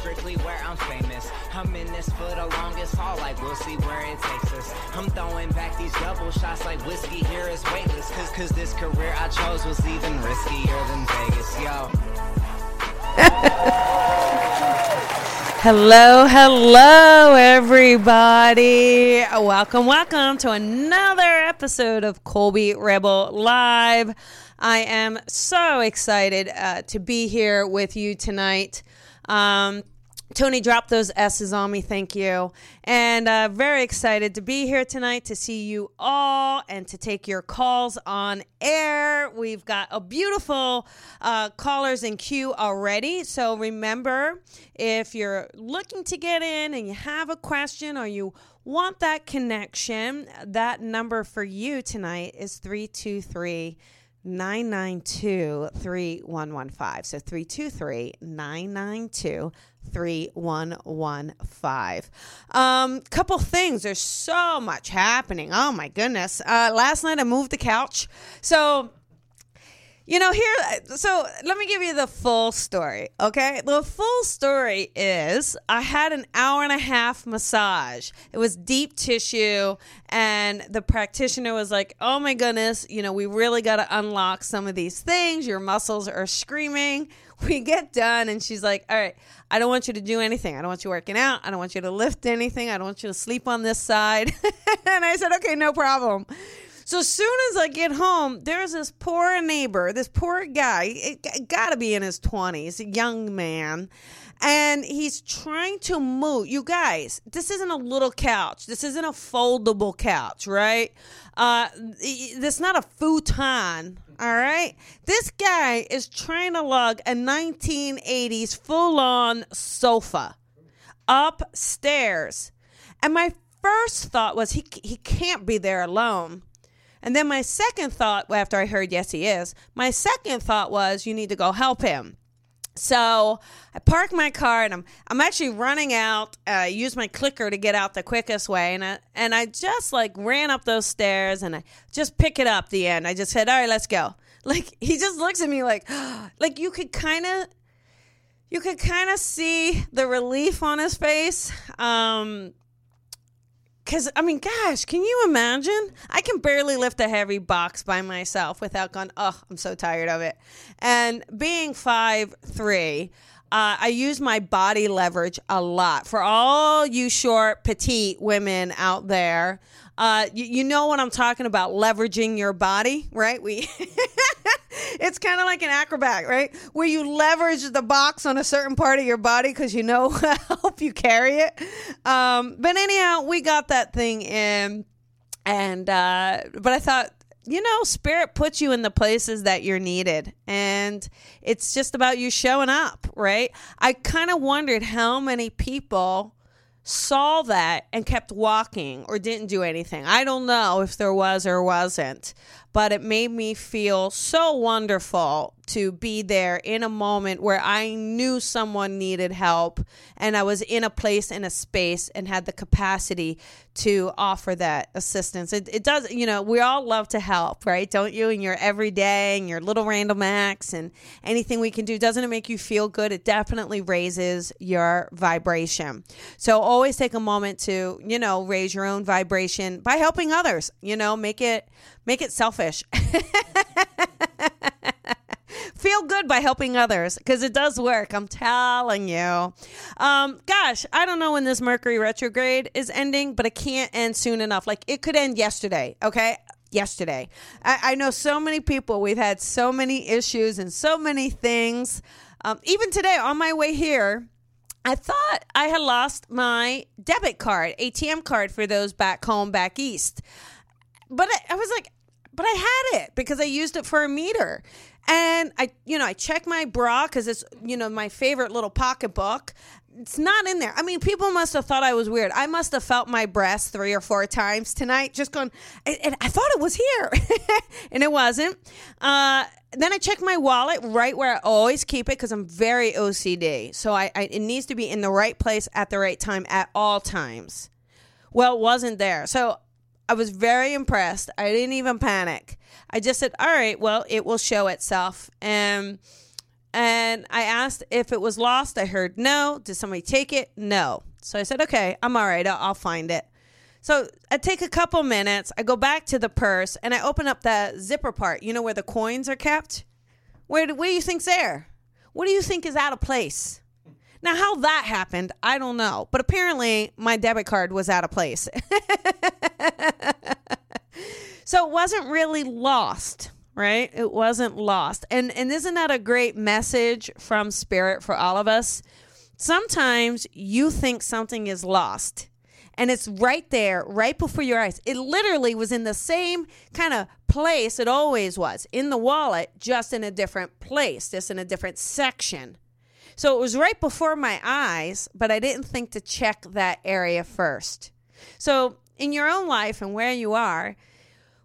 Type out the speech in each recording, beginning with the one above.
Strictly where I'm famous. I'm in this for the longest haul, like we'll see where it takes us. I'm throwing back these double shots like whiskey here is weightless. Cause, cause this career I chose was even riskier than Vegas, yo. Hello, hello, everybody. Welcome, welcome to another episode of Colby Rebel Live. I am so excited uh, to be here with you tonight. Um, Tony dropped those S's on me. Thank you. And uh, very excited to be here tonight to see you all and to take your calls on air. We've got a beautiful uh, callers in queue already. So remember, if you're looking to get in and you have a question or you want that connection, that number for you tonight is 323- 992 3115. So 323 992 3115. Um, couple things. There's so much happening. Oh my goodness. Uh, last night I moved the couch. So you know, here, so let me give you the full story, okay? The full story is I had an hour and a half massage. It was deep tissue, and the practitioner was like, oh my goodness, you know, we really got to unlock some of these things. Your muscles are screaming. We get done, and she's like, all right, I don't want you to do anything. I don't want you working out. I don't want you to lift anything. I don't want you to sleep on this side. and I said, okay, no problem. So as soon as I get home, there's this poor neighbor, this poor guy, got to be in his 20s, a young man, and he's trying to move. You guys, this isn't a little couch. This isn't a foldable couch, right? Uh, this is not a futon. All right. This guy is trying to lug a 1980s full on sofa upstairs. And my first thought was he, he can't be there alone. And then my second thought, after I heard, yes, he is, my second thought was, you need to go help him. So I park my car and I'm I'm actually running out. Uh, I use my clicker to get out the quickest way, and I and I just like ran up those stairs and I just pick it up the end. I just said, "All right, let's go." Like he just looks at me like, like you could kind of, you could kind of see the relief on his face. Um, because, I mean, gosh, can you imagine? I can barely lift a heavy box by myself without going, oh, I'm so tired of it. And being five three, uh, I use my body leverage a lot. For all you short, petite women out there, uh, you, you know what I'm talking about, leveraging your body, right? We. it's kind of like an acrobat, right? Where you leverage the box on a certain part of your body because you know help you carry it. Um, but anyhow, we got that thing in, and uh, but I thought you know, spirit puts you in the places that you're needed. And it's just about you showing up, right? I kind of wondered how many people saw that and kept walking or didn't do anything. I don't know if there was or wasn't, but it made me feel so wonderful to be there in a moment where I knew someone needed help and I was in a place in a space and had the capacity to offer that assistance. It, it does, you know, we all love to help, right? Don't you? In your everyday and your little random acts and anything we can do. Doesn't it make you feel good? It definitely raises your vibration. So always take a moment to, you know, raise your own vibration by helping others, you know, make it make it selfish. feel good by helping others because it does work. I'm telling you. Um, gosh, I don't know when this Mercury retrograde is ending, but it can't end soon enough. Like it could end yesterday. Okay. Yesterday. I, I know so many people. We've had so many issues and so many things. Um, even today on my way here, I thought I had lost my debit card, ATM card for those back home, back east. But I, I was like, but I had it because I used it for a meter. And I, you know, I checked my bra because it's, you know, my favorite little pocketbook. It's not in there. I mean, people must have thought I was weird. I must have felt my breast three or four times tonight, just going, and I thought it was here, and it wasn't. Uh, then I checked my wallet right where I always keep it because I'm very OCD. So I, I, it needs to be in the right place at the right time at all times. Well, it wasn't there. So I was very impressed. I didn't even panic. I just said, "All right, well, it will show itself." And and I asked if it was lost. I heard no. Did somebody take it? No. So I said, "Okay, I'm all right. I'll, I'll find it." So I take a couple minutes. I go back to the purse and I open up the zipper part. You know where the coins are kept. Where do, do you think's there? What do you think is out of place? Now, how that happened, I don't know. But apparently, my debit card was out of place. so it wasn't really lost, right? It wasn't lost. And and isn't that a great message from spirit for all of us? Sometimes you think something is lost and it's right there, right before your eyes. It literally was in the same kind of place it always was in the wallet, just in a different place, just in a different section. So it was right before my eyes, but I didn't think to check that area first. So in your own life and where you are,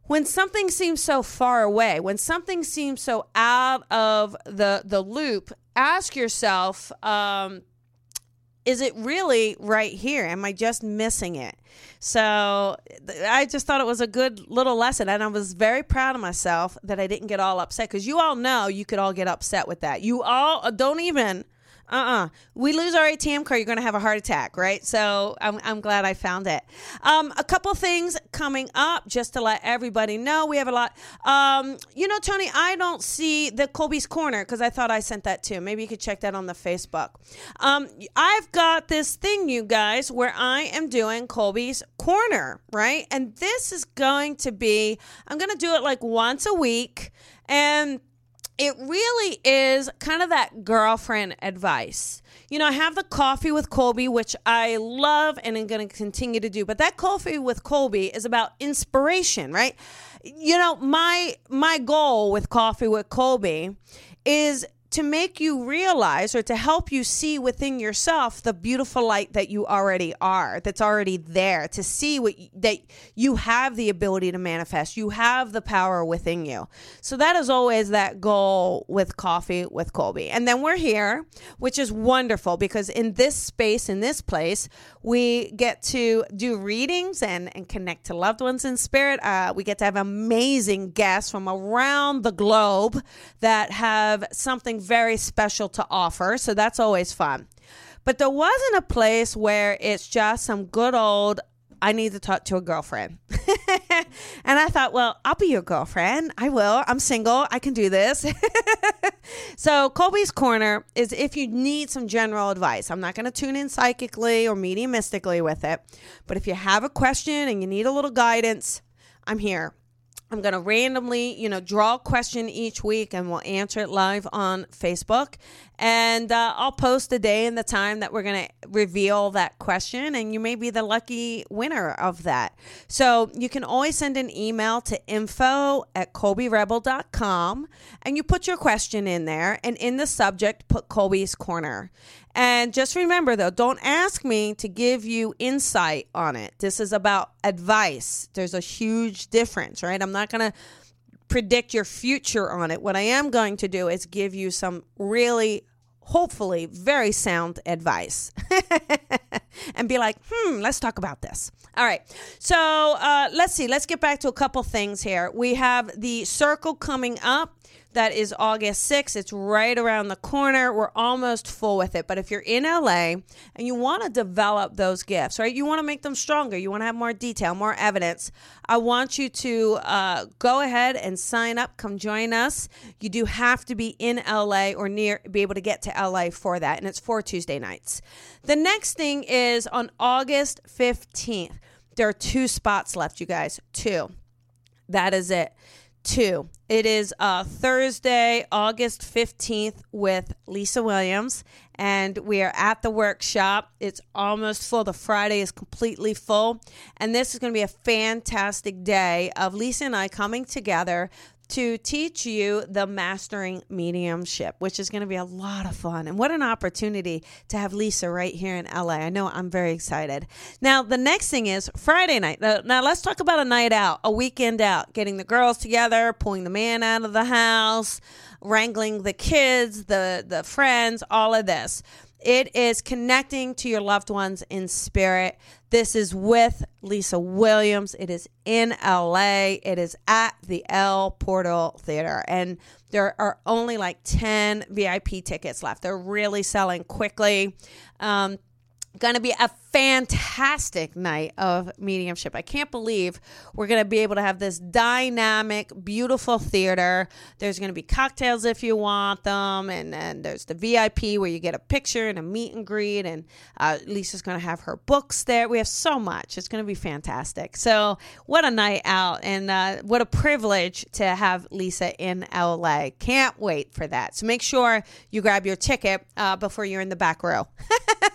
when something seems so far away, when something seems so out of the the loop, ask yourself, um, is it really right here? Am I just missing it? So I just thought it was a good little lesson. And I was very proud of myself that I didn't get all upset because you all know you could all get upset with that. You all don't even uh-uh. We lose our atm card you're to have a heart attack right? So i'm, I'm glad i found it. Um, a couple things coming up just to let everybody know we have a lot um, you know tony i don't see the colby's corner because i thought i sent that too. Maybe you could check that on the facebook. Um, i've got this thing you guys where i am doing colby's corner right? And this is going to be i'm to do it like once a week and it really is kind of that girlfriend advice. You know, I have the coffee with Colby, which I love and I'm going to continue to do. But that coffee with Colby is about inspiration, right? You know, my my goal with coffee with Colby is to make you realize or to help you see within yourself the beautiful light that you already are that's already there to see what that you have the ability to manifest you have the power within you. So that is always that goal with coffee with colby. And then we're here which is wonderful because in this space in this place we get to do readings and, and connect to loved ones in spirit. Uh, we get to have amazing guests from around the globe that have something very special to offer. So that's always fun. But there wasn't a place where it's just some good old, I need to talk to a girlfriend. and I thought, well, I'll be your girlfriend. I will. I'm single. I can do this. so, Colby's Corner is if you need some general advice. I'm not going to tune in psychically or mediumistically with it. But if you have a question and you need a little guidance, I'm here. I'm going to randomly, you know, draw a question each week and we'll answer it live on Facebook. And uh, I'll post the day and the time that we're going to reveal that question, and you may be the lucky winner of that. So you can always send an email to info at colbyrebel.com and you put your question in there, and in the subject, put Colby's Corner. And just remember, though, don't ask me to give you insight on it. This is about advice. There's a huge difference, right? I'm not going to predict your future on it. What I am going to do is give you some really, hopefully, very sound advice and be like, hmm, let's talk about this. All right. So uh, let's see. Let's get back to a couple things here. We have the circle coming up. That is August 6th. It's right around the corner. We're almost full with it. But if you're in LA and you want to develop those gifts, right? You want to make them stronger. You want to have more detail, more evidence. I want you to uh, go ahead and sign up. Come join us. You do have to be in LA or near, be able to get to LA for that. And it's for Tuesday nights. The next thing is on August 15th. There are two spots left, you guys. Two. That is it two. It is uh, Thursday, August 15th with Lisa Williams, and we are at the workshop. It's almost full. The Friday is completely full, and this is going to be a fantastic day of Lisa and I coming together to teach you the mastering mediumship, which is going to be a lot of fun. And what an opportunity to have Lisa right here in LA. I know I'm very excited. Now, the next thing is Friday night. Now, let's talk about a night out, a weekend out, getting the girls together, pulling the man out of the house, wrangling the kids, the the friends, all of this. It is connecting to your loved ones in spirit. This is with Lisa Williams. It is in LA. It is at the El Portal Theater. And there are only like 10 VIP tickets left. They're really selling quickly. Um, going to be a fantastic night of mediumship. I can't believe we're going to be able to have this dynamic, beautiful theater. There's going to be cocktails if you want them, and then there's the VIP where you get a picture and a meet and greet. And uh, Lisa's going to have her books there. We have so much. It's going to be fantastic. So, what a night out, and uh, what a privilege to have Lisa in LA. Can't wait for that. So, make sure you grab your ticket uh, before you're in the back row.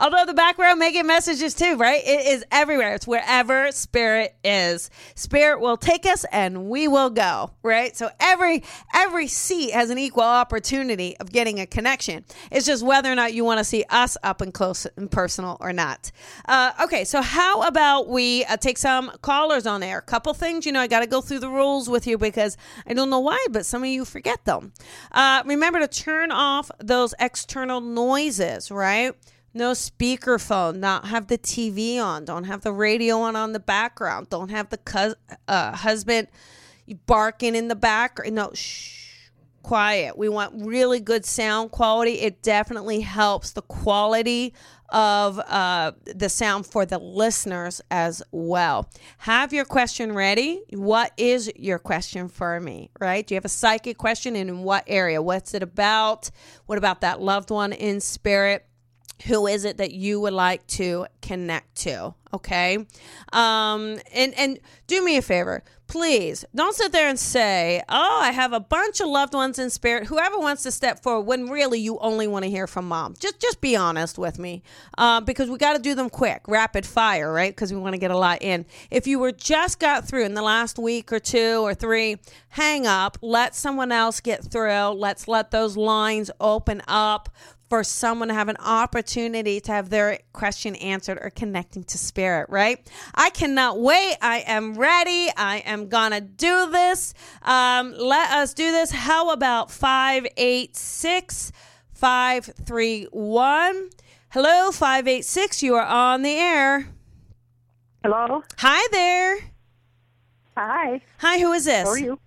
Although the background get messages too, right? It is everywhere. It's wherever spirit is. Spirit will take us and we will go, right? So every every seat has an equal opportunity of getting a connection. It's just whether or not you want to see us up and close and personal or not. Uh, okay, so how about we uh, take some callers on air? Couple things, you know, I got to go through the rules with you because I don't know why, but some of you forget them. Uh, remember to turn off those external noises, right? No speakerphone, not have the TV on, don't have the radio on on the background, don't have the uh, husband barking in the back. No, shh, quiet. We want really good sound quality. It definitely helps the quality of uh, the sound for the listeners as well. Have your question ready. What is your question for me, right? Do you have a psychic question and in what area? What's it about? What about that loved one in spirit? Who is it that you would like to connect to okay? Um and and do me a favor please don't sit there and say oh i have a bunch of loved ones in spirit. Whoever wants to step forward when really you only want to hear from mom. Just just be honest with me uh, because we got to do them quick rapid fire right? Because we want to get a lot in. If you were just got through in the last week or two or three hang up let someone else get through. Let's let those lines open up for someone to have an opportunity to have their question answered or connecting to spirit, right? I cannot wait. I am ready. I am gonna do this. Um, let us do this. How about 586 531? Hello, 586. You are on the air. Hello. Hi there. Hi. Hi, who is this? How are you?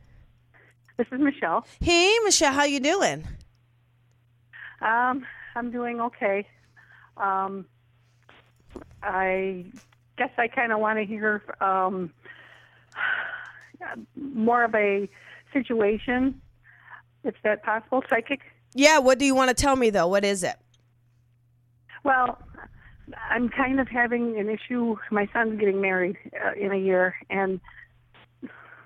This is Michelle. Hey, Michelle, how you doing? Um, I'm doing okay. Um, I guess I kind of want to hear um, more of a situation. Is that possible, psychic? Yeah. What do you want to tell me though? What is it? Well, I'm kind of having an issue. My son's getting married uh, in a year, and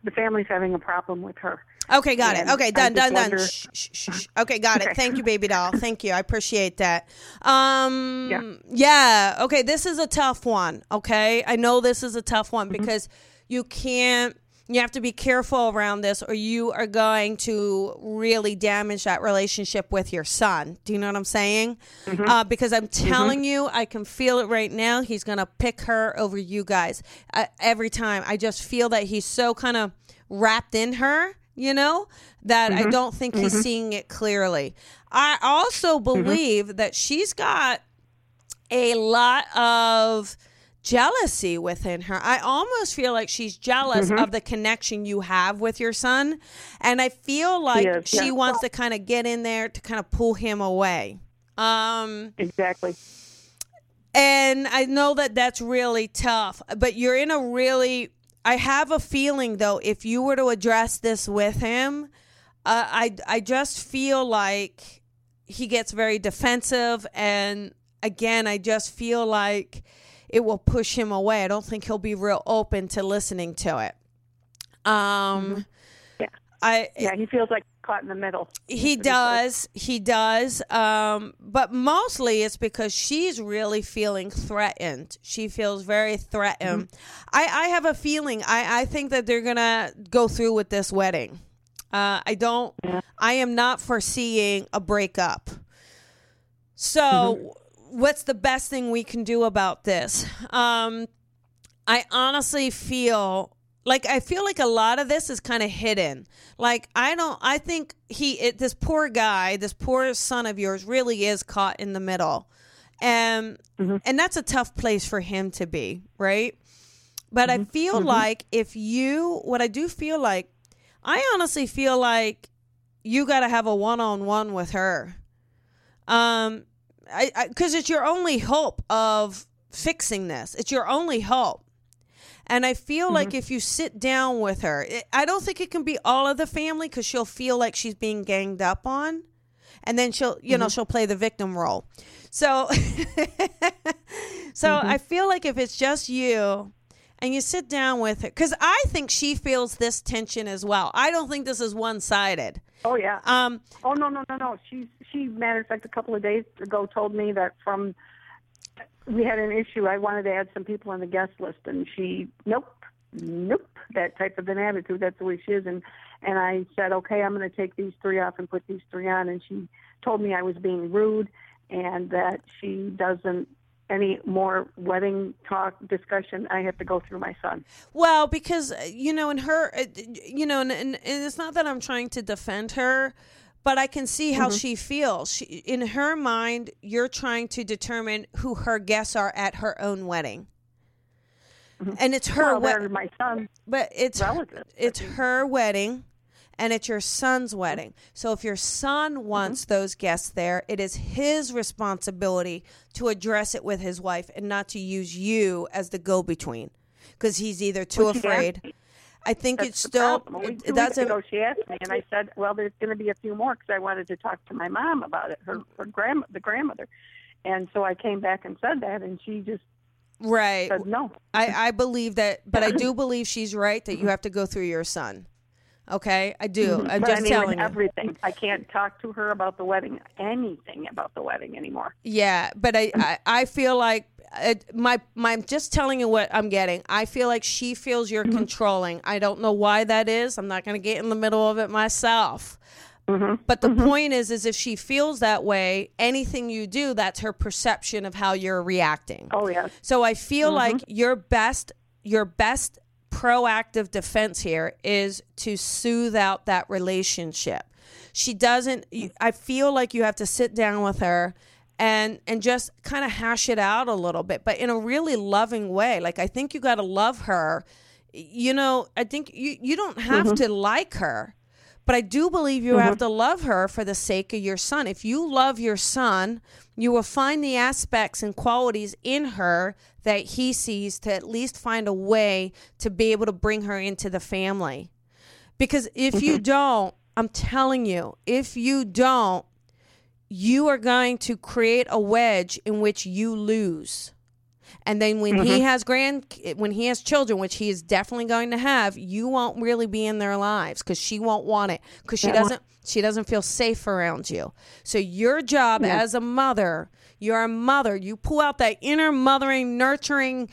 the family's having a problem with her. Okay, got And it. Okay, done, done, done. Shh, shh, shh. Okay, got it. Thank you, baby doll. Thank you. I appreciate that. Um, Yeah. yeah. Okay, this is a tough one. Okay, I know this is a tough one Mm-hmm. because you can't. You have to be careful around this, or you are going to really damage that relationship with your son. Do you know what I'm saying? Mm-hmm. Uh, because I'm telling you, I can feel it right now. He's gonna pick her over you guys uh, every time. I just feel that he's so kind of wrapped in her, you know, that I mm-hmm. don't think he's mm-hmm. seeing it clearly. I also mm-hmm. believe that she's got a lot of jealousy within her. I almost feel like she's jealous of the connection you have with your son. And I feel like is, she yeah. wants to kind of get in there to kind of pull him away. Um, Exactly. and I know that that's really tough, but you're in a really. I have a feeling though, if you were to address this with him, uh, I I just feel like he gets very defensive, and again, I just feel like it will push him away. I don't think he'll be real open to listening to it. Um, Yeah. I Yeah, he feels like caught in the middle. he does. He does. Um but mostly it's because she's really feeling threatened. She feels very threatened. I i have a feeling. I i think that they're gonna go through with this wedding. Uh i don't i am not foreseeing a breakup. So what's the best thing we can do about this? Um I honestly feel like I feel like a lot of this is kind of hidden. Like I don't I think he it, this poor guy, this poor son of yours really is caught in the middle. And mm-hmm. and that's a tough place for him to be, right? But I mm-hmm. feel mm-hmm. like if you what I do feel like I honestly feel like you got to have a one-on-one with her. Um I cuz it's your only hope of fixing this. It's your only hope. And I feel mm-hmm. like if you sit down with her, it, I don't think it can be all of the family because she'll feel like she's being ganged up on. And then she'll, you know, mm-hmm. she'll play the victim role. So, so mm-hmm. I feel like if it's just you and you sit down with her, because I think she feels this tension as well. I don't think this is one sided. Oh yeah. Um, Oh no no no no. She she matter of fact a couple of days ago told me that from we had an issue. I wanted to add some people on the guest list, and she nope nope that type of an attitude. That's the way she is. And and I said okay, I'm going to take these three off and put these three on. And she told me I was being rude and that she doesn't any more wedding talk discussion. I have to go through my son. Well, because uh, you know, in her, uh, you know, and, and, and it's not that I'm trying to defend her, but I can see Mm-hmm. how she feels. She, in her mind, you're trying to determine who her guests are at her own wedding, and it's her Mm-hmm. well, wedding. my son. But it's relatives, it's her wedding, and it's your son's wedding. So if your Mm-hmm. son wants those guests there, it is his responsibility to address it with his wife and not to use you as the go between, because he's either too asked afraid. I think That's it's still problem. A it- two that's weeks a, ago, she asked me, and I said, "Well, there's going to be a few more because I wanted to talk to my mom about it, her her grand the grandmother." And so I came back and said that, and she just right. said no. I I believe that, but I do believe she's right that you have to go through your son. Okay, I do. Mm-hmm. I'm Mm-hmm. but just I mean, telling you. everything. I can't talk to her about the wedding, anything about the wedding anymore. Yeah, but I, I, I feel like it, my my I'm just telling you what I'm getting. I feel like she feels you're mm-hmm. controlling. I don't know why that is. I'm not going to get in the middle of it myself. Mm-hmm. But the point is, is if she feels that way, anything you do, that's her perception of how you're reacting. Oh yes, So I feel like your best your best proactive defense here is to soothe out that relationship. She doesn't you- I feel like you have to sit down with her and and just kind of hash it out a little bit, but in a really loving way. Like I think you got to love her. You know, I think you you don't have mm-hmm. to like her. But I do believe you have mm-hmm. to love her for the sake of your son. If you love your son, you will find the aspects and qualities in her that he sees to at least find a way to be able to bring her into the family. Because if you mm-hmm. don't, I'm telling you, if you don't, you are going to create a wedge in which you lose. And then when he mm-hmm. has grand, when he has children, which he is definitely going to have, you won't really be in their lives because she won't want it because she doesn't. She doesn't feel safe around you. So your job as a mother, you're a mother. You pull out that inner mothering, nurturing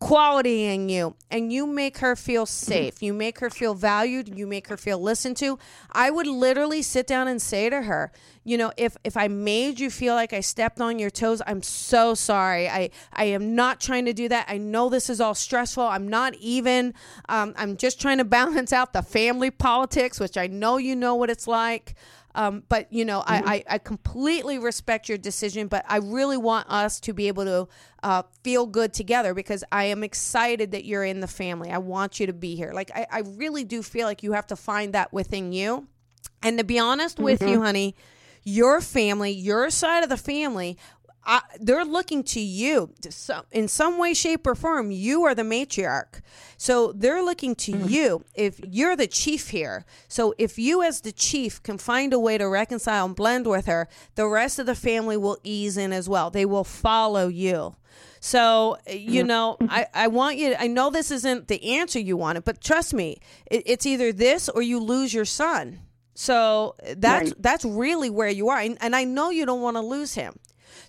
quality in you and you make her feel safe. You make her feel valued, you make her feel listened to. I would literally sit down and say to her, you know, if if I made you feel like I stepped on your toes, I'm so sorry. I I am not trying to do that. I know this is all stressful. I'm not even um, I'm just trying to balance out the family politics, which I know you know what it's like. Um, but you know, I, I, I completely respect your decision, but I really want us to be able to uh, feel good together because I am excited that you're in the family. I want you to be here. Like I, I really do feel like you have to find that within you. And to be honest with you, honey, your family, your side of the family, I, they're looking to you to some, in some way, shape, or form. You are the matriarch. So they're looking to mm-hmm. you if you're the chief here. So if you, as the chief, can find a way to reconcile and blend with her, the rest of the family will ease in as well. They will follow you. So, eh, you know, mm-hmm. I, I want you, I know this isn't the answer you wanted, but trust me, it, it's either this or you lose your son. So eh, that's Right. that's really where you are, and, and I know you don't want to lose him.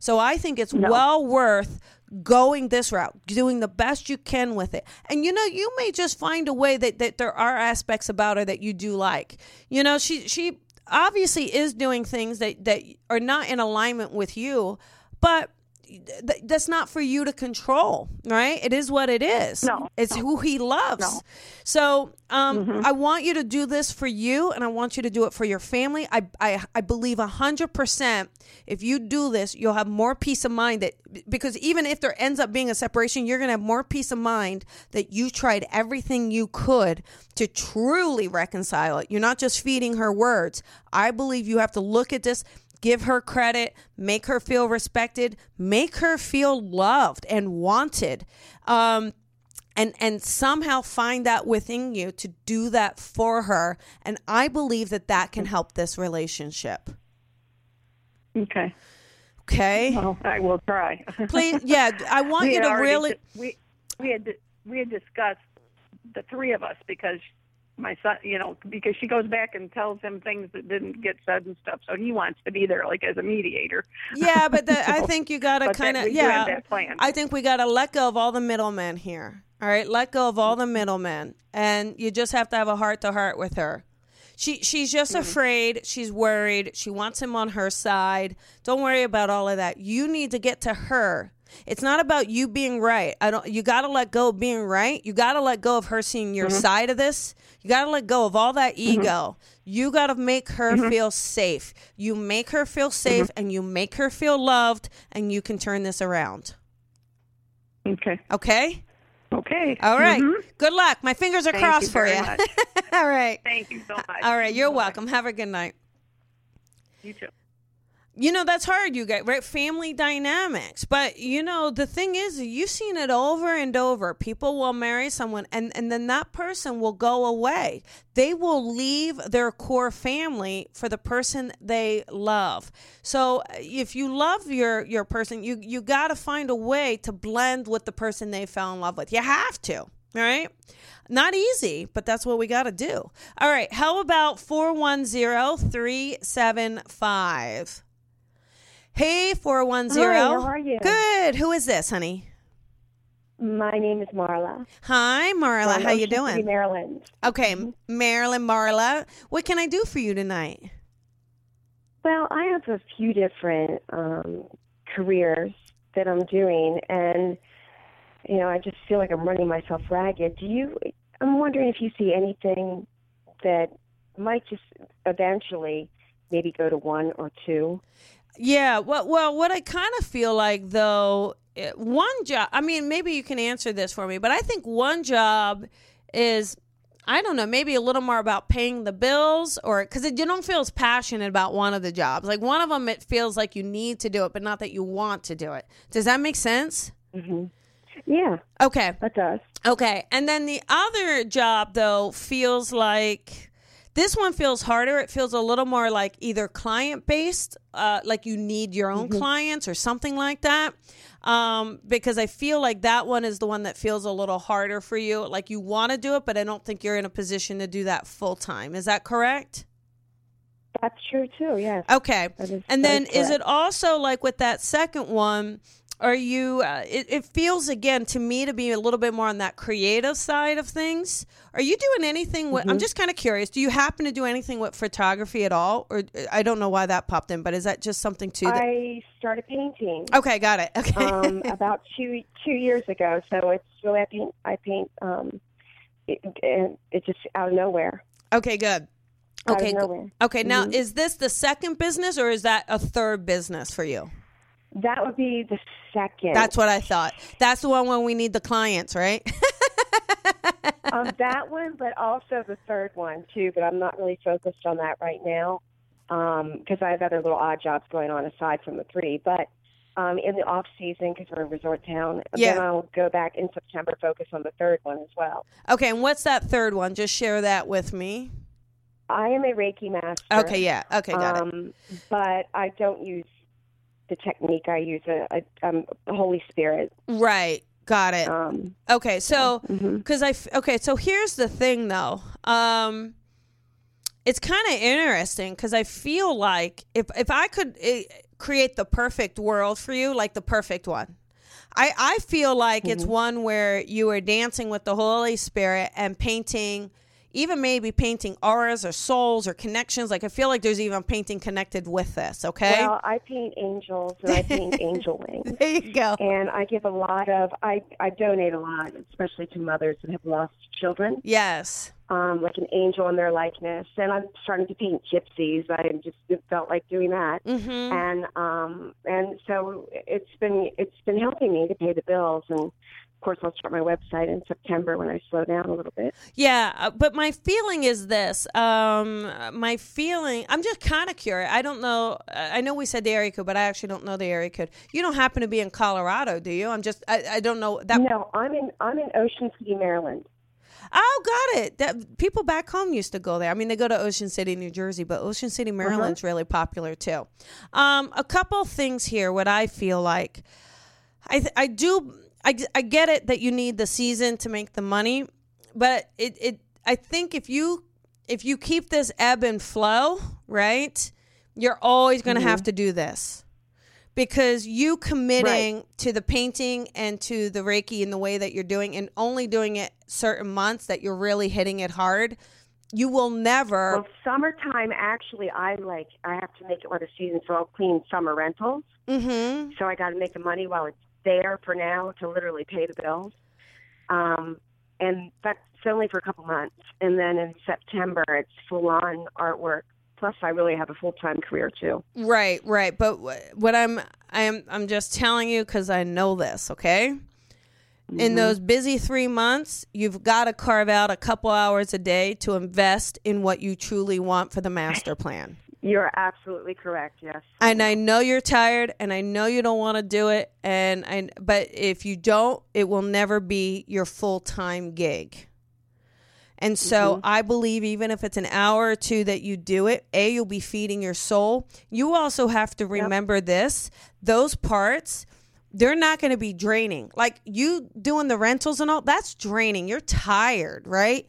So I think it's well worth going this route, doing the best you can with it. And you know, you may just find a way that, that there are aspects about her that you do like. You know, she she obviously is doing things that that are not in alignment with you, but th- that's not for you to control, right? It is what it is. No, It's who he loves. No. So um, I want you to do this for you, and I want you to do it for your family. I I, I believe hundred percent. If you do this, you'll have more peace of mind. That because even if there ends up being a separation, you're gonna have more peace of mind that you tried everything you could to truly reconcile it. You're not just feeding her words. I believe you have to look at this give her credit, make her feel respected, make her feel loved and wanted. Um, and and somehow find that within you to do that for her and i believe that that can help this relationship Okay. okay Well, I will try. please yeah i want we you to really we we had we had discussed the three of us because my son, you know, because she goes back and tells him things that didn't get said and stuff. So he wants to be there, like as a mediator. yeah but the, i think you gotta kind of we do have yeah that plan. i think we gotta let go of all the middlemen here all right let go of all the middlemen and you just have to have a heart to heart with her she she's just Mm-hmm. afraid she's worried she wants him on her side don't worry about all of that you need to get to her it's not about you being right i don't you got to let go of being right you got to let go of her seeing your Mm-hmm. side of this you got to let go of all that ego you got to make her Mm-hmm. feel safe you make her feel safe and you make her feel loved and you can turn this around Okay. okay Okay. all right. Mhm. good luck my fingers are Thank crossed you for you all right Thank you so much. all right you're Bye. welcome have a good night You too. You know that's hard you guys right family dynamics but you know the thing is you've seen it over and over people will marry someone and and then that person will go away they will leave their core family for the person they love so if you love your your person you you got to find a way to blend with the person they fell in love with you have to all right not easy, but that's what we got to do. All right. How about 410 375? Hey, 410. Hi, how are you? Good. Who is this, honey? My name is Marla. Hi, Marla. from How you Ocean City, doing? Maryland. Okay, Mm-hmm. Maryland, Marla. What can I do for you tonight? Well, I have a few different um, careers that I'm doing, and you know, I just feel like I'm running myself ragged. Do you? I'm wondering if you see anything that might just eventually maybe go to one or two. Yeah, well, well, what I kind of feel like though, one job. I mean, maybe you can answer this for me, but I think one job is, I don't know, maybe a little more about paying the bills, or because you don't feel as passionate about one of the jobs. Like one of them, it feels like you need to do it, but not that you want to do it. Does that make sense? hmm Yeah, Okay. that does. Okay. And then the other job, though, feels like this one feels harder. It feels a little more like either client based, uh, like you need your own clients or something like that. Um, because I feel like that one is the one that feels a little harder for you. Like you want to do it, but I don't think you're in a position to do that full time. Is that correct? That's true too. Yes. Okay. And then is is it also like with that second one? Are you? Uh, it, it feels again to me to be a little bit more on that creative side of things. Are you doing anything? With, Mm-hmm. I'm just kind of curious. Do you happen to do anything with photography at all, or I don't know why that popped in, but is that just something too? That, I started painting. okay, got it. Okay. um, about two two years ago. So it's really I paint I paint um, it, and it's just out of nowhere. okay, good. Okay, of go- nowhere. okay. Now, Mhm. is this the second business, or is that a third business for you? That would be the second. That's what I thought. That's the one when we need the clients, right? um, that one, but also the third one too. But I'm not really focused on that right now because I have other little odd jobs going on aside from the three. But um, in the off season because we're a resort town. Yeah. Then I'll go back in September, focus on the third one as well. Okay, and what's that third one? Just share that with me. I am a Reiki master. Okay, yeah. Okay, got it. um, But I don't use the technique. I use a, a, um, Holy Spirit. Right. Got it. Um, Okay, so because I f- okay, so here's the thing though. Um, it's kind of interesting because I feel like if if I could eh, create the perfect world for you, like the perfect one. I, I feel like it's one where you are dancing with the Holy Spirit and painting, even maybe painting auras or souls or connections. Like I feel like there's even painting connected with this. Okay, Well, I paint angels and I paint angel wings. there you go. And I give a lot of, I, I donate a lot, especially to mothers that have lost children, Yes. um, like an angel in their likeness. And I'm starting to paint gypsies. I just felt like doing that. Mm-hmm. And um, and so it's been it's been helping me to pay the bills. And course, I'll start my website in September when I slow down a little bit. Yeah, uh, but my feeling is this. Um, my feeling, I'm just kind of curious. I don't know. I know we said the area code, but I actually don't know the area code. You don't happen to be in Colorado, do you? I'm just, I, I don't know that. No, I'm in I'm in Ocean City, Maryland. Oh, got it. That people back home used to go there. I mean, they go to Ocean City, New Jersey, but Ocean City, Maryland's really popular too. Um, a couple things here. What I feel like, I th- I do I, I get it that you need the season to make the money, but it it I think if you if you keep this ebb and flow, right, you're always going to have to do this because you committing to the painting and to the reiki in the way that you're doing and only doing it certain months that you're really hitting it hard you will never Well, summertime actually, I like I have to make it with a season, so I'll clean summer rentals. mm-hmm. So I got to make the money while it's there for now to literally pay the bills. Um, and that's only for a couple months, and then in September it's full on artwork. Plus, I really have a full time career too. right right but what i'm i'm i'm just telling you because i know this okay in those busy three months you've got to carve out a couple hours a day to invest in what you truly want for the master plan You're absolutely correct. Yes. and I know you're tired and I know you don't want to do it and I but if you don't it will never be your full-time gig. And so mm-hmm. I believe even if it's an hour or two that you do it, A you'll be feeding your soul. You also have to remember this, those parts they're not going to be draining. Like you doing the rentals and all, that's draining. You're tired, right?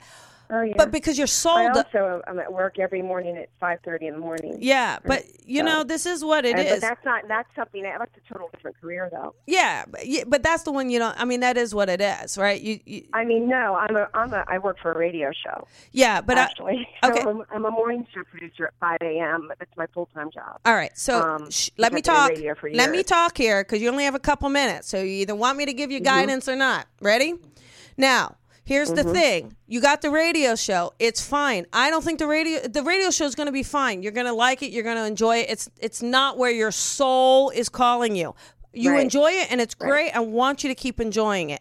Oh yeah. But because your soul I also I'm at work every morning at five thirty in the morning. yeah, but you So- know, this is what it And- is. But that's not that's something that's a total different career though. Yeah, but, but that's the one you don't. I mean, that is what it is, right? You, you I mean, no, I'm a I'm a I work for a radio show yeah, but I, actually. okay. So I'm, I'm a morning show producer at 5 a.m. That's my full time job. all right. So Um, sh- let me I've been in talk. Let me talk here because you only have a couple minutes. So you either want me to give you Mm-hmm. guidance or not. Ready? Now. Here's the mm-hmm. thing. You got the radio show. It's fine. I don't think the radio the radio show is going to be fine. You're going to like it. You're going to enjoy it. It's it's not where your soul is calling you. You Right. enjoy it and it's great. I want you to keep enjoying it.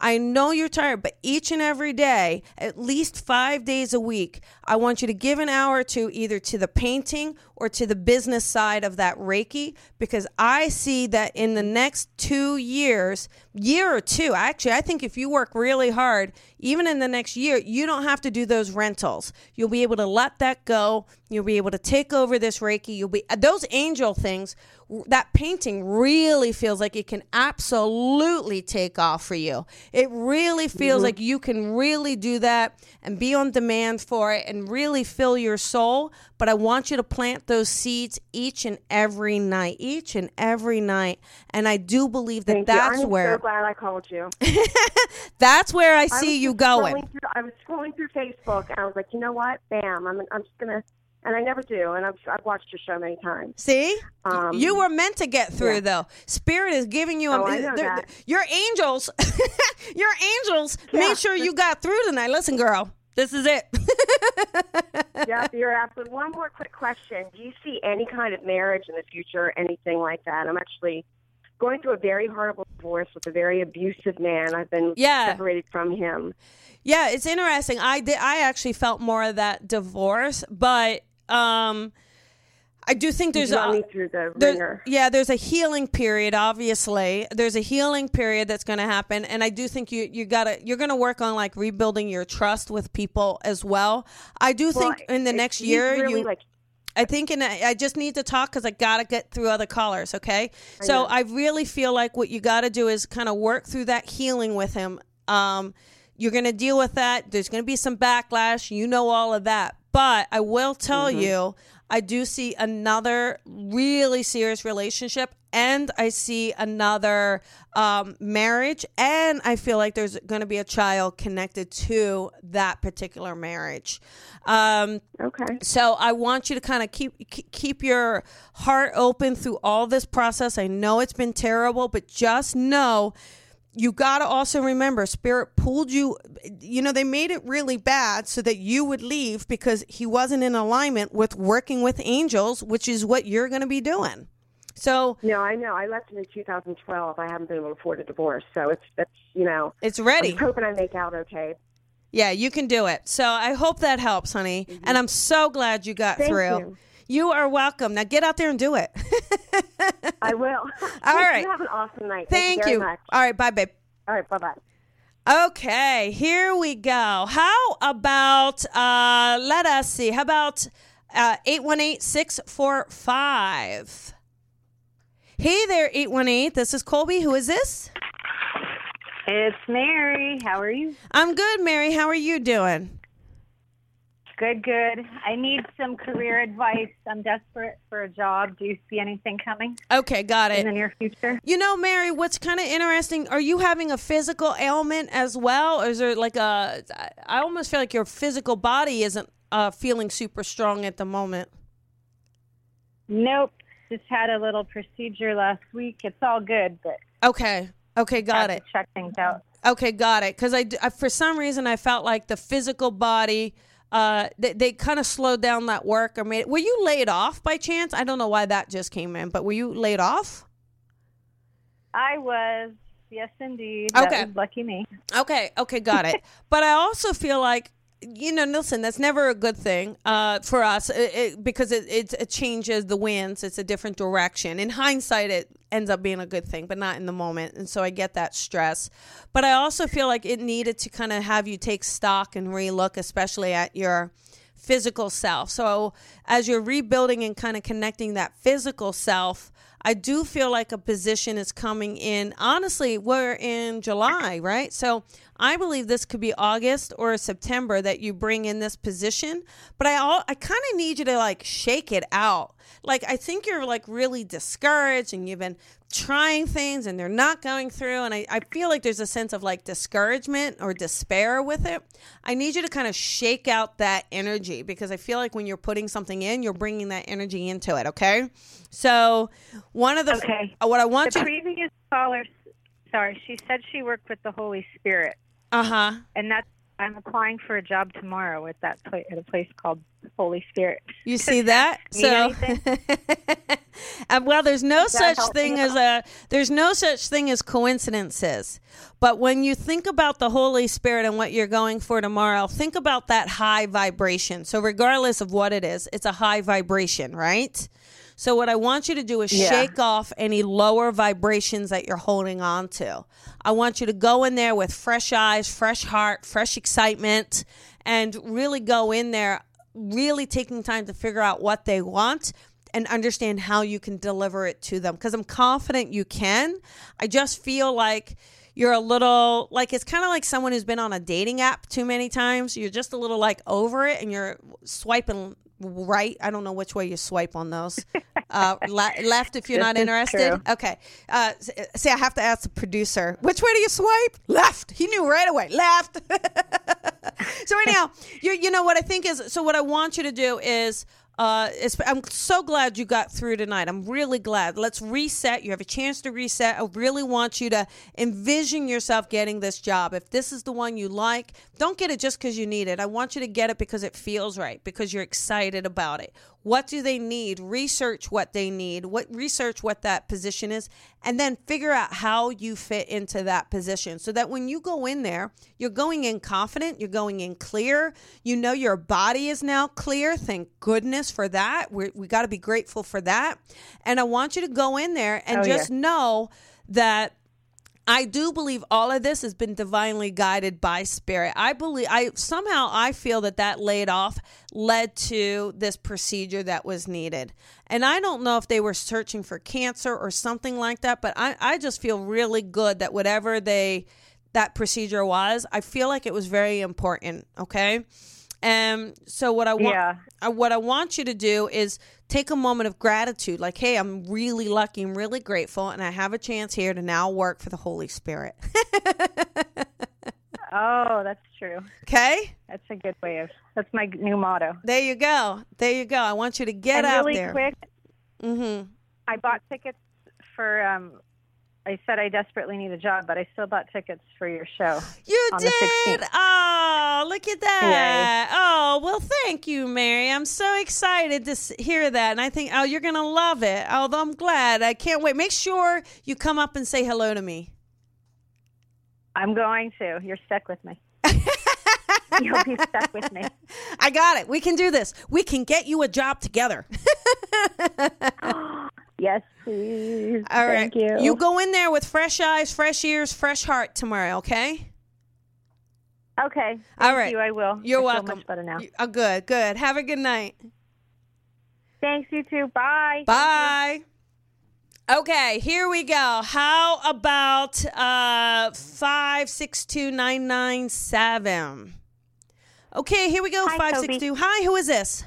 I know you're tired, but each and every day, at least five days a week, I want you to give an hour or two either to the painting or to the business side of that Reiki because I see that in the next two years, year or two, actually, I think if you work really hard, even in the next year, you don't have to do those rentals. You'll be able to let that go. You'll be able to take over this Reiki. You'll be those angel things. That painting really feels like it can absolutely take off for you. It really feels mm-hmm. like you can really do that and be on demand for it and really fill your soul. But I want you to plant those seeds each and every night, each and every night. And I do believe that Thank that's you. I'm where so glad I called you. that's where I I see was you going. Through, I was scrolling through Facebook and I was like, you know what? Bam! I'm I'm just gonna, and I never do. And I've I've watched your show many times. See, Um, you were meant to get through, yeah. though. Spirit is giving you. A, Oh, I know that. Your angels, your angels Yeah. made sure you got through tonight. Listen, girl, this is it. yeah, you're absolutely. One more quick question: Do you see any kind of marriage in the future, anything like that? I'm actually going through a very horrible divorce with a very abusive man. I've been Yeah. separated from him. Yeah, it's interesting. I did. I actually felt more of that divorce, but um, I do think there's a, through the there- ringer. yeah, there's a healing period. Obviously, there's a healing period that's going to happen, and I do think you you gotta you're going to work on like rebuilding your trust with people as well. I do Well, think in the next year really you like I think in a, I just need to talk because I gotta get through other callers. Okay, so I really feel like what you got to do is kind of work through that healing with him. Um, you're gonna deal with that. There's gonna be some backlash. You know all of that, but I will tell you, I do see another really serious relationship, and I see another um, marriage, and I feel like there's gonna be a child connected to that particular marriage. Um, okay. so I want you to kind of keep- keep your heart open through all this process. I know it's been terrible, but just know you got to also remember spirit pulled you you know they made it really bad so that you would leave because he wasn't in alignment with working with angels, which is what you're going to be doing. So No, I know. I left him in 2012. I haven't been able to afford a divorce, so it's that's you know. it's ready. I'm hoping I make out okay. Yeah, you can do it. So I hope that helps, honey. And mm-hmm. I'm so glad you got Thank through. you. You are welcome. Now get out there and do it. I will. All right. You have an awesome night. Thank very you. Much. All right, bye, babe. All right. Bye bye. Okay, here we go. How about uh let us see. How about uh 818-645. Hey there 818. This is Colby. Who is this? It's Mary. How are you? I'm good, Mary. How are you doing? Good, good. I need some career advice. I'm desperate for a job. Do you see anything coming Okay, got it. in the near future? You know, Mary, what's kind of interesting, are you having a physical ailment as well? Or is there like a I almost feel like your physical body isn't uh feeling super strong at the moment. Nope. Just had a little procedure last week. It's all good, but Okay. Okay, got it. check things out. Okay, got it. Because I, for some reason, I felt like the physical body, uh, they, they kind of slowed down that work or made. Were you laid off by chance? I don't know why that just came in, but were you laid off? I was, yes, indeed. Okay. Lucky me. Okay, okay, got it. but I also feel like, you know, Nilsson, that's never a good thing uh, for us it, it, because it, it, it changes the winds. It's a different direction. In hindsight, it ends up being a good thing, but not in the moment. And so I get that stress. But I also feel like it needed to kind of have you take stock and relook, especially at your physical self. So as you're rebuilding and kind of connecting that physical self, I do feel like a position is coming in. Honestly, we're in July, right? So I believe this could be August or September that you bring in this position. But I all I kind of need you to like shake it out. Like I think you're like really discouraged and you've been trying things and they're not going through. And I, I feel like there's a sense of like discouragement or despair with it. I need you to kind of shake out that energy because I feel like when you're putting something in, you're bringing that energy into it. Okay. So one of the Okay. uh, what I want to The you previous caller, sorry, she said she worked with the Holy Spirit, uh huh and that's. I'm applying for a job tomorrow at that pla- at a place called Holy Spirit. You see that? So, Uh, well, there's no such thing as a there's no such thing as coincidences. But when you think about the Holy Spirit and what you're going for tomorrow, think about that high vibration. So, regardless of what it is, it's a high vibration, right? So, what I want you to do is Yeah. shake off any lower vibrations that you're holding on to. I want you to go in there with fresh eyes, fresh heart, fresh excitement, and really go in there, really taking time to figure out what they want and understand how you can deliver it to them. Because I'm confident you can. I just feel like you're a little like it's kind of like someone who's been on a dating app too many times. You're just a little like over it and you're swiping right. I don't know which way you swipe on those. Uh, le- left if you're This not interested. true. Okay. Uh, see, I have to ask the producer which way do you swipe? Left. He knew right away. Left. so anyhow, you you know what I think is so what I want you to do is uh, I'm so glad you got through tonight. I'm really glad. Let's reset. You have a chance to reset. I really want you to envision yourself getting this job. If this is the one you like, don't get it just because you need it. I want you to get it because it feels right, because you're excited about it. What do they need? Research what they need. What research what that position is and then figure out how you fit into that position so that when you go in there, you're going in confident, you're going in clear. You know your body is now clear. Thank goodness for that. We're, we got to be grateful for that. And I want you to go in there and Oh, yeah. just know that I do believe all of this has been divinely guided by spirit. I believe I somehow I feel that that laid off led to this procedure that was needed. And I don't know if they were searching for cancer or something like that, but I I just feel really good that whatever they that procedure was, I feel like it was very important, okay? And so what I want Yeah. uh, what I want you to do is take a moment of gratitude like hey i'm really lucky i'm really grateful and i have a chance here to now work for the holy spirit Oh, that's true. okay That's a good way of. That's my new motto. there you go there you go i want you to get and out really there quick, mm-hmm I bought tickets for. um I said I desperately need a job, but I still bought tickets for your show. you did oh look at that oh well thank you mary i'm so excited to hear that and i think oh you're gonna love it although i'm glad i can't wait make sure you come up and say hello to me I'm going to. You're stuck with me. You'll be stuck with me. I got it. We can do this. We can get you a job together. Yes, please. All right. Thank you. You go in there with fresh eyes, fresh ears, fresh heart tomorrow, okay? Okay. All right. You, I will. You're I welcome. Much better now. Oh, good, good. Have a good night. Thanks. You too. Bye. Bye. Okay, here we go. How about uh five six two nine nine seven? Okay, here we go. Hi, Five six two. Hi, who is this?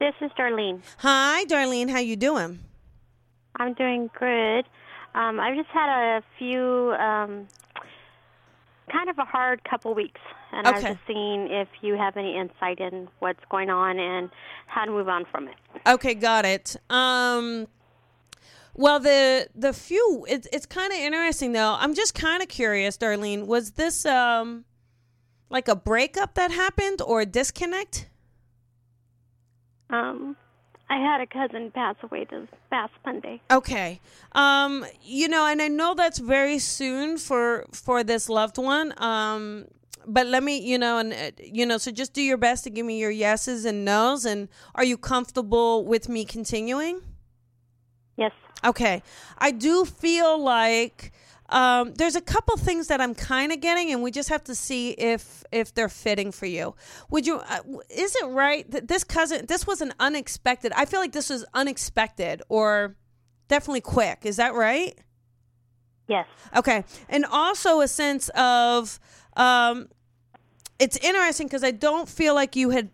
This is Darlene. Hi, Darlene. How you doing? I'm doing good. Um, I've just had a few, um, kind of a hard couple weeks, and I was just seeing if you have any insight in what's going on and how to move on from it. Okay, got it. Um well the the few it's it's kind of interesting though. I'm just kind of curious, Darlene, was this um like a breakup that happened or a disconnect? Um, I had a cousin pass away this past Monday. Okay. Um you know, and I know that's very soon for for this loved one. Um but let me, you know, and uh, you know, so just do your best to give me your yeses and nos and are you comfortable with me continuing? Yes. Okay. I do feel like um, there's a couple things that I'm kind of getting, and we just have to see if if they're fitting for you. Would you? Uh, is it right that this cousin? This was an unexpected. I feel like this was unexpected or definitely quick. Is that right? Yes. Okay. And also a sense of um it's interesting because I don't feel like you had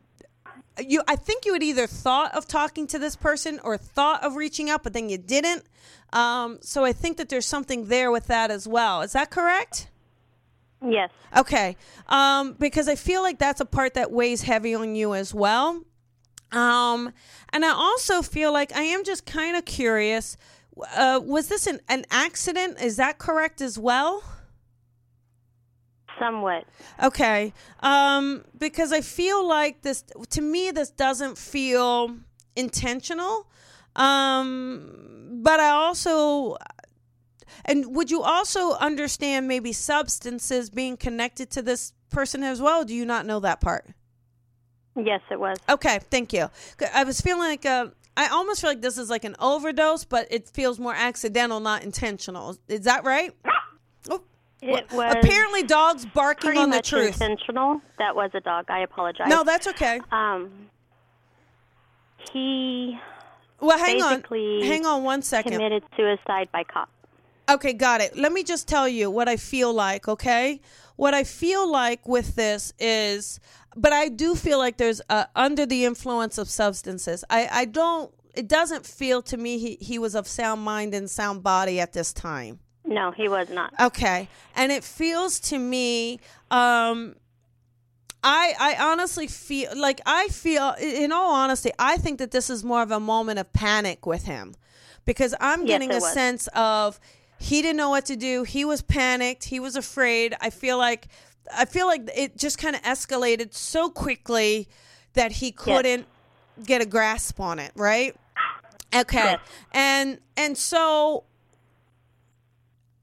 you I think you had either thought of talking to this person or thought of reaching out but then you didn't. Um so I think that there's something there with that as well. Is that correct? Yes. Okay. Um, because I feel like that's a part that weighs heavy on you as well. Um, and I also feel like I am just kind of curious. Uh, was this an, an accident? Is that correct as well? Somewhat. Okay. Um, because I feel like this, to me, this doesn't feel intentional. Um, but I also, and would you also understand maybe substances being connected to this person as well? Do you not know that part? Yes, it was. Okay, thank you. I was feeling like uh, I almost feel like this is like an overdose, but it feels more accidental, not intentional. Is that right? It was apparently dogs barking on the truth. intentional. That was a dog. I apologize. No, that's okay. Um, he Well, hang on. Hang on one second. committed suicide by cop. Okay, got it. Let me just tell you what I feel like, okay? What I feel like with this is, but I do feel like there's uh, under the influence of substances. I, I don't, it doesn't feel to me he, he was of sound mind and sound body at this time. No, he was not. Okay. And it feels to me, um, I I honestly feel like I feel in all honesty, I think that this is more of a moment of panic with him. Because I'm getting it a was. sense of he didn't know what to do. He was panicked. He was afraid. I feel like I feel like it just kind of escalated so quickly that he couldn't get a grasp on it, right? Okay. Yes. And and so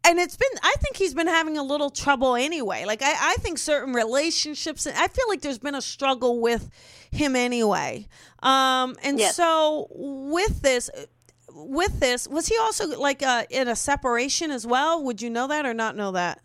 and it's been i think he's been having a little trouble anyway. Like i, I think certain relationships i feel like there's been a struggle with him anyway. Um and Yes. so with this with this was he also like uh, in a separation as well? Would you know that or not know that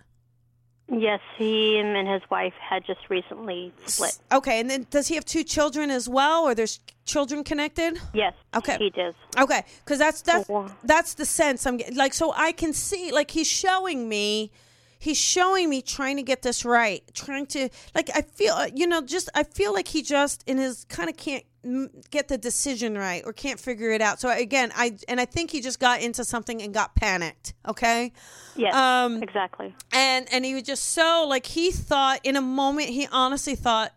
Yes, he and his wife had just recently split. okay and then does he have two children as well or there's children connected Yes. Okay. He does. Okay, because that's that's that's the sense I'm getting. Like, so I can see, like, he's showing me, he's showing me trying to get this right, trying to, like, I feel, uh, you know, just I feel like he just in his kind of can't get the decision right or can't figure it out. So again, I and I think he just got into something and got panicked. Okay, Yes. Um, exactly. and and he was just so like he thought in a moment he honestly thought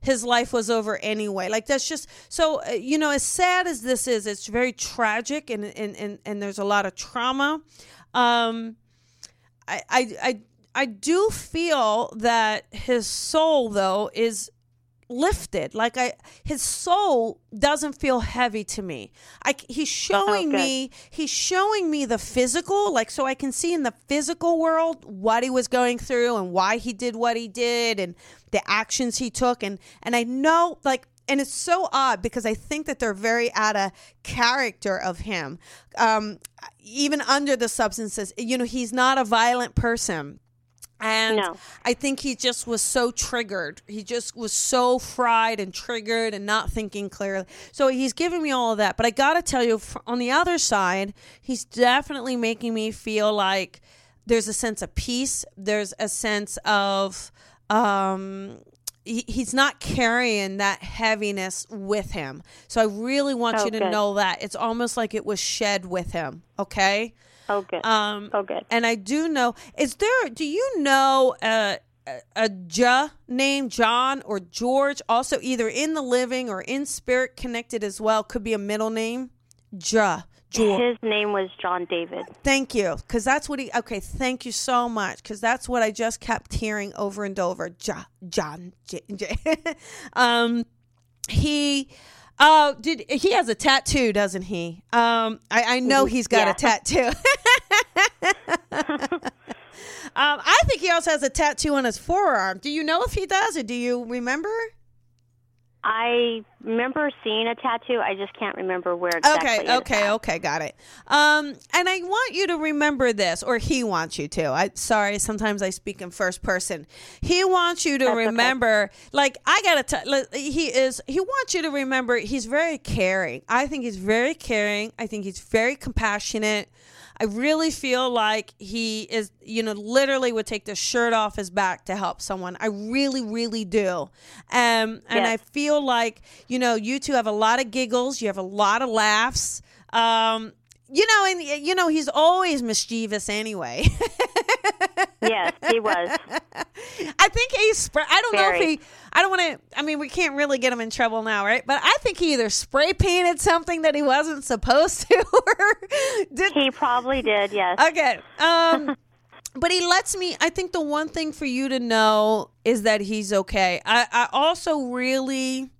his life was over anyway like that's just so uh, you know as sad as this is it's very tragic and and and, and there's a lot of trauma um I, I i i do feel that his soul though is lifted like i his soul doesn't feel heavy to me i he's showing good. me he's showing me the physical like so i can see in the physical world what he was going through and why he did what he did and the actions he took and and i know like and it's so odd because I think that they're very out of character of him. Um, even under the substances, you know, he's not a violent person. And No. I think he just was so triggered. He just was so fried and triggered and not thinking clearly. So he's giving me all of that. But I got to tell you, on the other side, he's definitely making me feel like there's a sense of peace. There's a sense of. Um, he, he's not carrying that heaviness with him. So I really want Oh, you to good. know that. It's almost like it was shed with him. Okay? Oh, good. Um, oh, good. and I do know. Is there? Do you know a a, a named John or George? Also, either in the living or in spirit connected as well. Could be a middle name. Ja. George. His name was John David. Thank you, because that's what he. Okay, thank you so much, because that's what I just kept hearing over and over. Ja, John, J, J. um, he, uh, did he has a tattoo, doesn't he? Um, I, I know he's got a tattoo. um, I think he also has a tattoo on his forearm. Do you know if he does, or do you remember? I remember seeing a tattoo. I just can't remember where exactly. Okay, okay, okay, got it. Um, and I want you to remember this, or he wants you to. I sorry, sometimes I speak in first person. He wants you to That's okay. remember, like I gotta. T- he is. He wants you to remember. He's very caring. I think he's very caring. I think he's very compassionate. I really feel like he is, you know, literally would take the shirt off his back to help someone. I really, really do. Um, and Yes. I feel like, you know, you two have a lot of giggles, you have a lot of laughs. Um, you know, and you know, he's always mischievous anyway. Yes, he was. I think he spray. I don't know if he. I don't want to. I mean, we can't really get him in trouble now, right? But I think he either spray painted something that he wasn't supposed to, or did He probably did. Yes. Okay. Um but he lets me I think the one thing for you to know is that he's okay. I I also really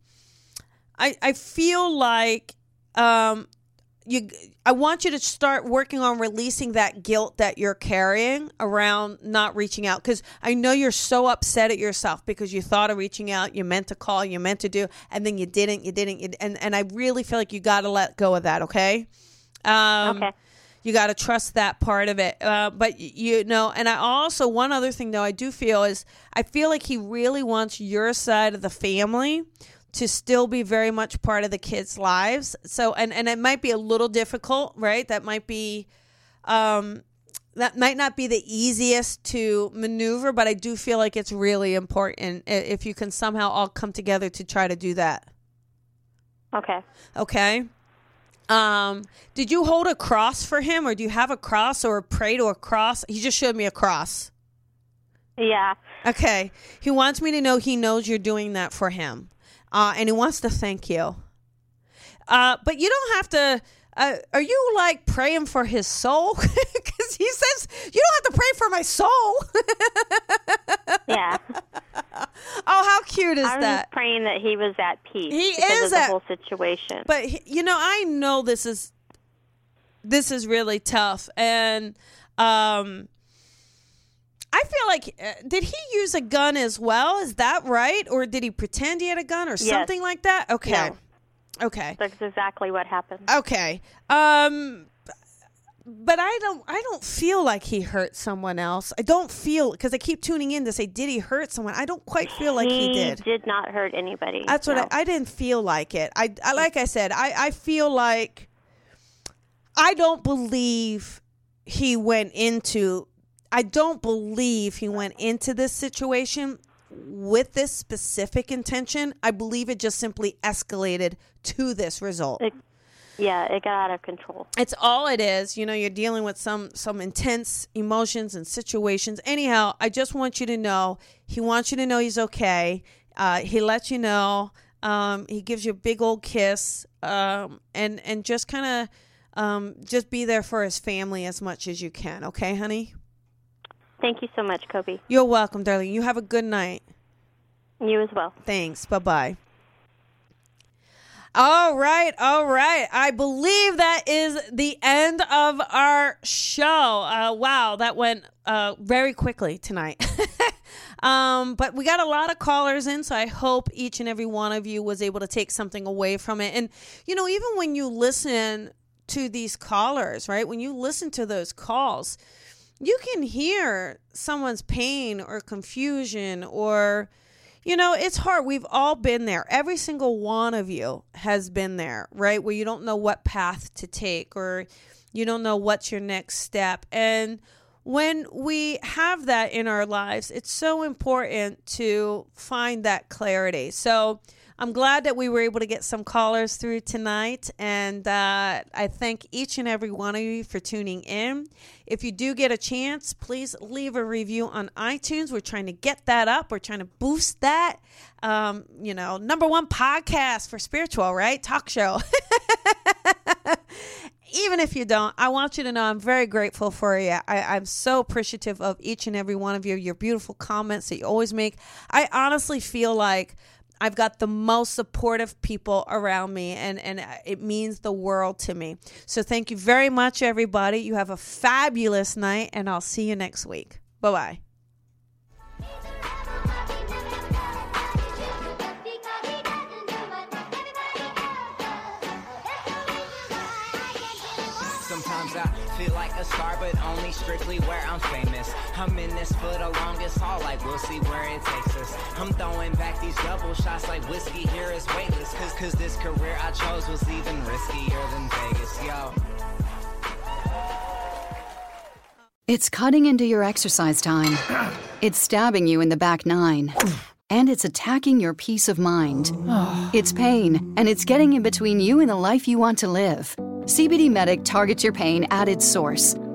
I I feel like um you I want you to start working on releasing that guilt that you're carrying around not reaching out cuz I know you're so upset at yourself because you thought of reaching out, you meant to call, you meant to do and then you didn't, you didn't you, and and I really feel like you got to let go of that, okay? Um Okay. you got to trust that part of it uh, but you know and i also one other thing though i do feel is i feel like he really wants your side of the family to still be very much part of the kids lives so and and it might be a little difficult right that might be um that might not be the easiest to maneuver but i do feel like it's really important if you can somehow all come together to try to do that Okay. Okay. Um, did you hold a cross for him or do you have a cross or pray to a cross? He just showed me a cross. Yeah. Okay. He wants me to know he knows you're doing that for him. Uh, and he wants to thank you. Uh, but you don't have to. Uh, are you like praying for his soul? Because he says you don't have to pray for my soul. Yeah. oh, how cute is I was that? praying that he was at peace He because is of the at- whole situation. But he- you know, I know this is this is really tough, and um, I feel like uh, did he use a gun as well? Is that right, or did he pretend he had a gun or Yes. something like that? Okay, okay, That's exactly what happened. okay. Um, but I don't. I don't feel like he hurt someone else. I don't feel because I keep tuning in to say, did he hurt someone? I don't quite feel like he, he did. Did not hurt anybody. That's what no. I, I didn't feel like it. I, I like I said, I, I feel like I don't believe he went into I don't believe he went into this situation with this specific intention. I believe it just simply escalated to this result. It- yeah, it got out of control. It's all it is. You know, you're dealing with some some intense emotions and situations. Anyhow, I just want you to know he wants you to know he's okay. Uh, he lets you know. Um, he gives you a big old kiss, um, and and just kind of um, just be there for his family as much as you can. Okay, honey. Thank you so much, Colby. You're welcome, darling. You have a good night. You as well. Thanks. Bye bye. All right, all right. I believe that is the end of our show. Uh, wow, that went uh, very quickly tonight. um, but we got a lot of callers in, so I hope each and every one of you was able to take something away from it. And, you know, even when you listen to these callers, right, when you listen to those calls, you can hear someone's pain or confusion or you know it's hard. We've all been there. Every single one of you has been there right? Where you don't know what path to take or you don't know what's your next step. And when we have that in our lives it's so important to find that clarity. So I'm glad that we were able to get some callers through tonight, and uh, I thank each and every one of you for tuning in. If you do get a chance, please leave a review on iTunes. We're trying to get that up. We're trying to boost that. Um, you know, number one podcast for spiritual, right? Talk show. even if you don't, I want you to know I'm very grateful for you. I, I'm so appreciative of each and every one of you, your beautiful comments that you always make. I honestly feel like I've got the most supportive people around me, and, and it means the world to me. So thank you very much, everybody. You have a fabulous night, and I'll see you next week. Bye bye. Sometimes I feel like a star, but only strictly where I'm famous. I'm in this for the longest haul, like we'll see where it takes us. I'm throwing back these double shots like whiskey here is weightless. Cause, cause this career I chose was even riskier than Vegas, yo. It's cutting into your exercise time. It's stabbing you in the back nine. And it's attacking your peace of mind. It's pain, and it's getting in between you and the life you want to live. CBD Medic targets your pain at its source.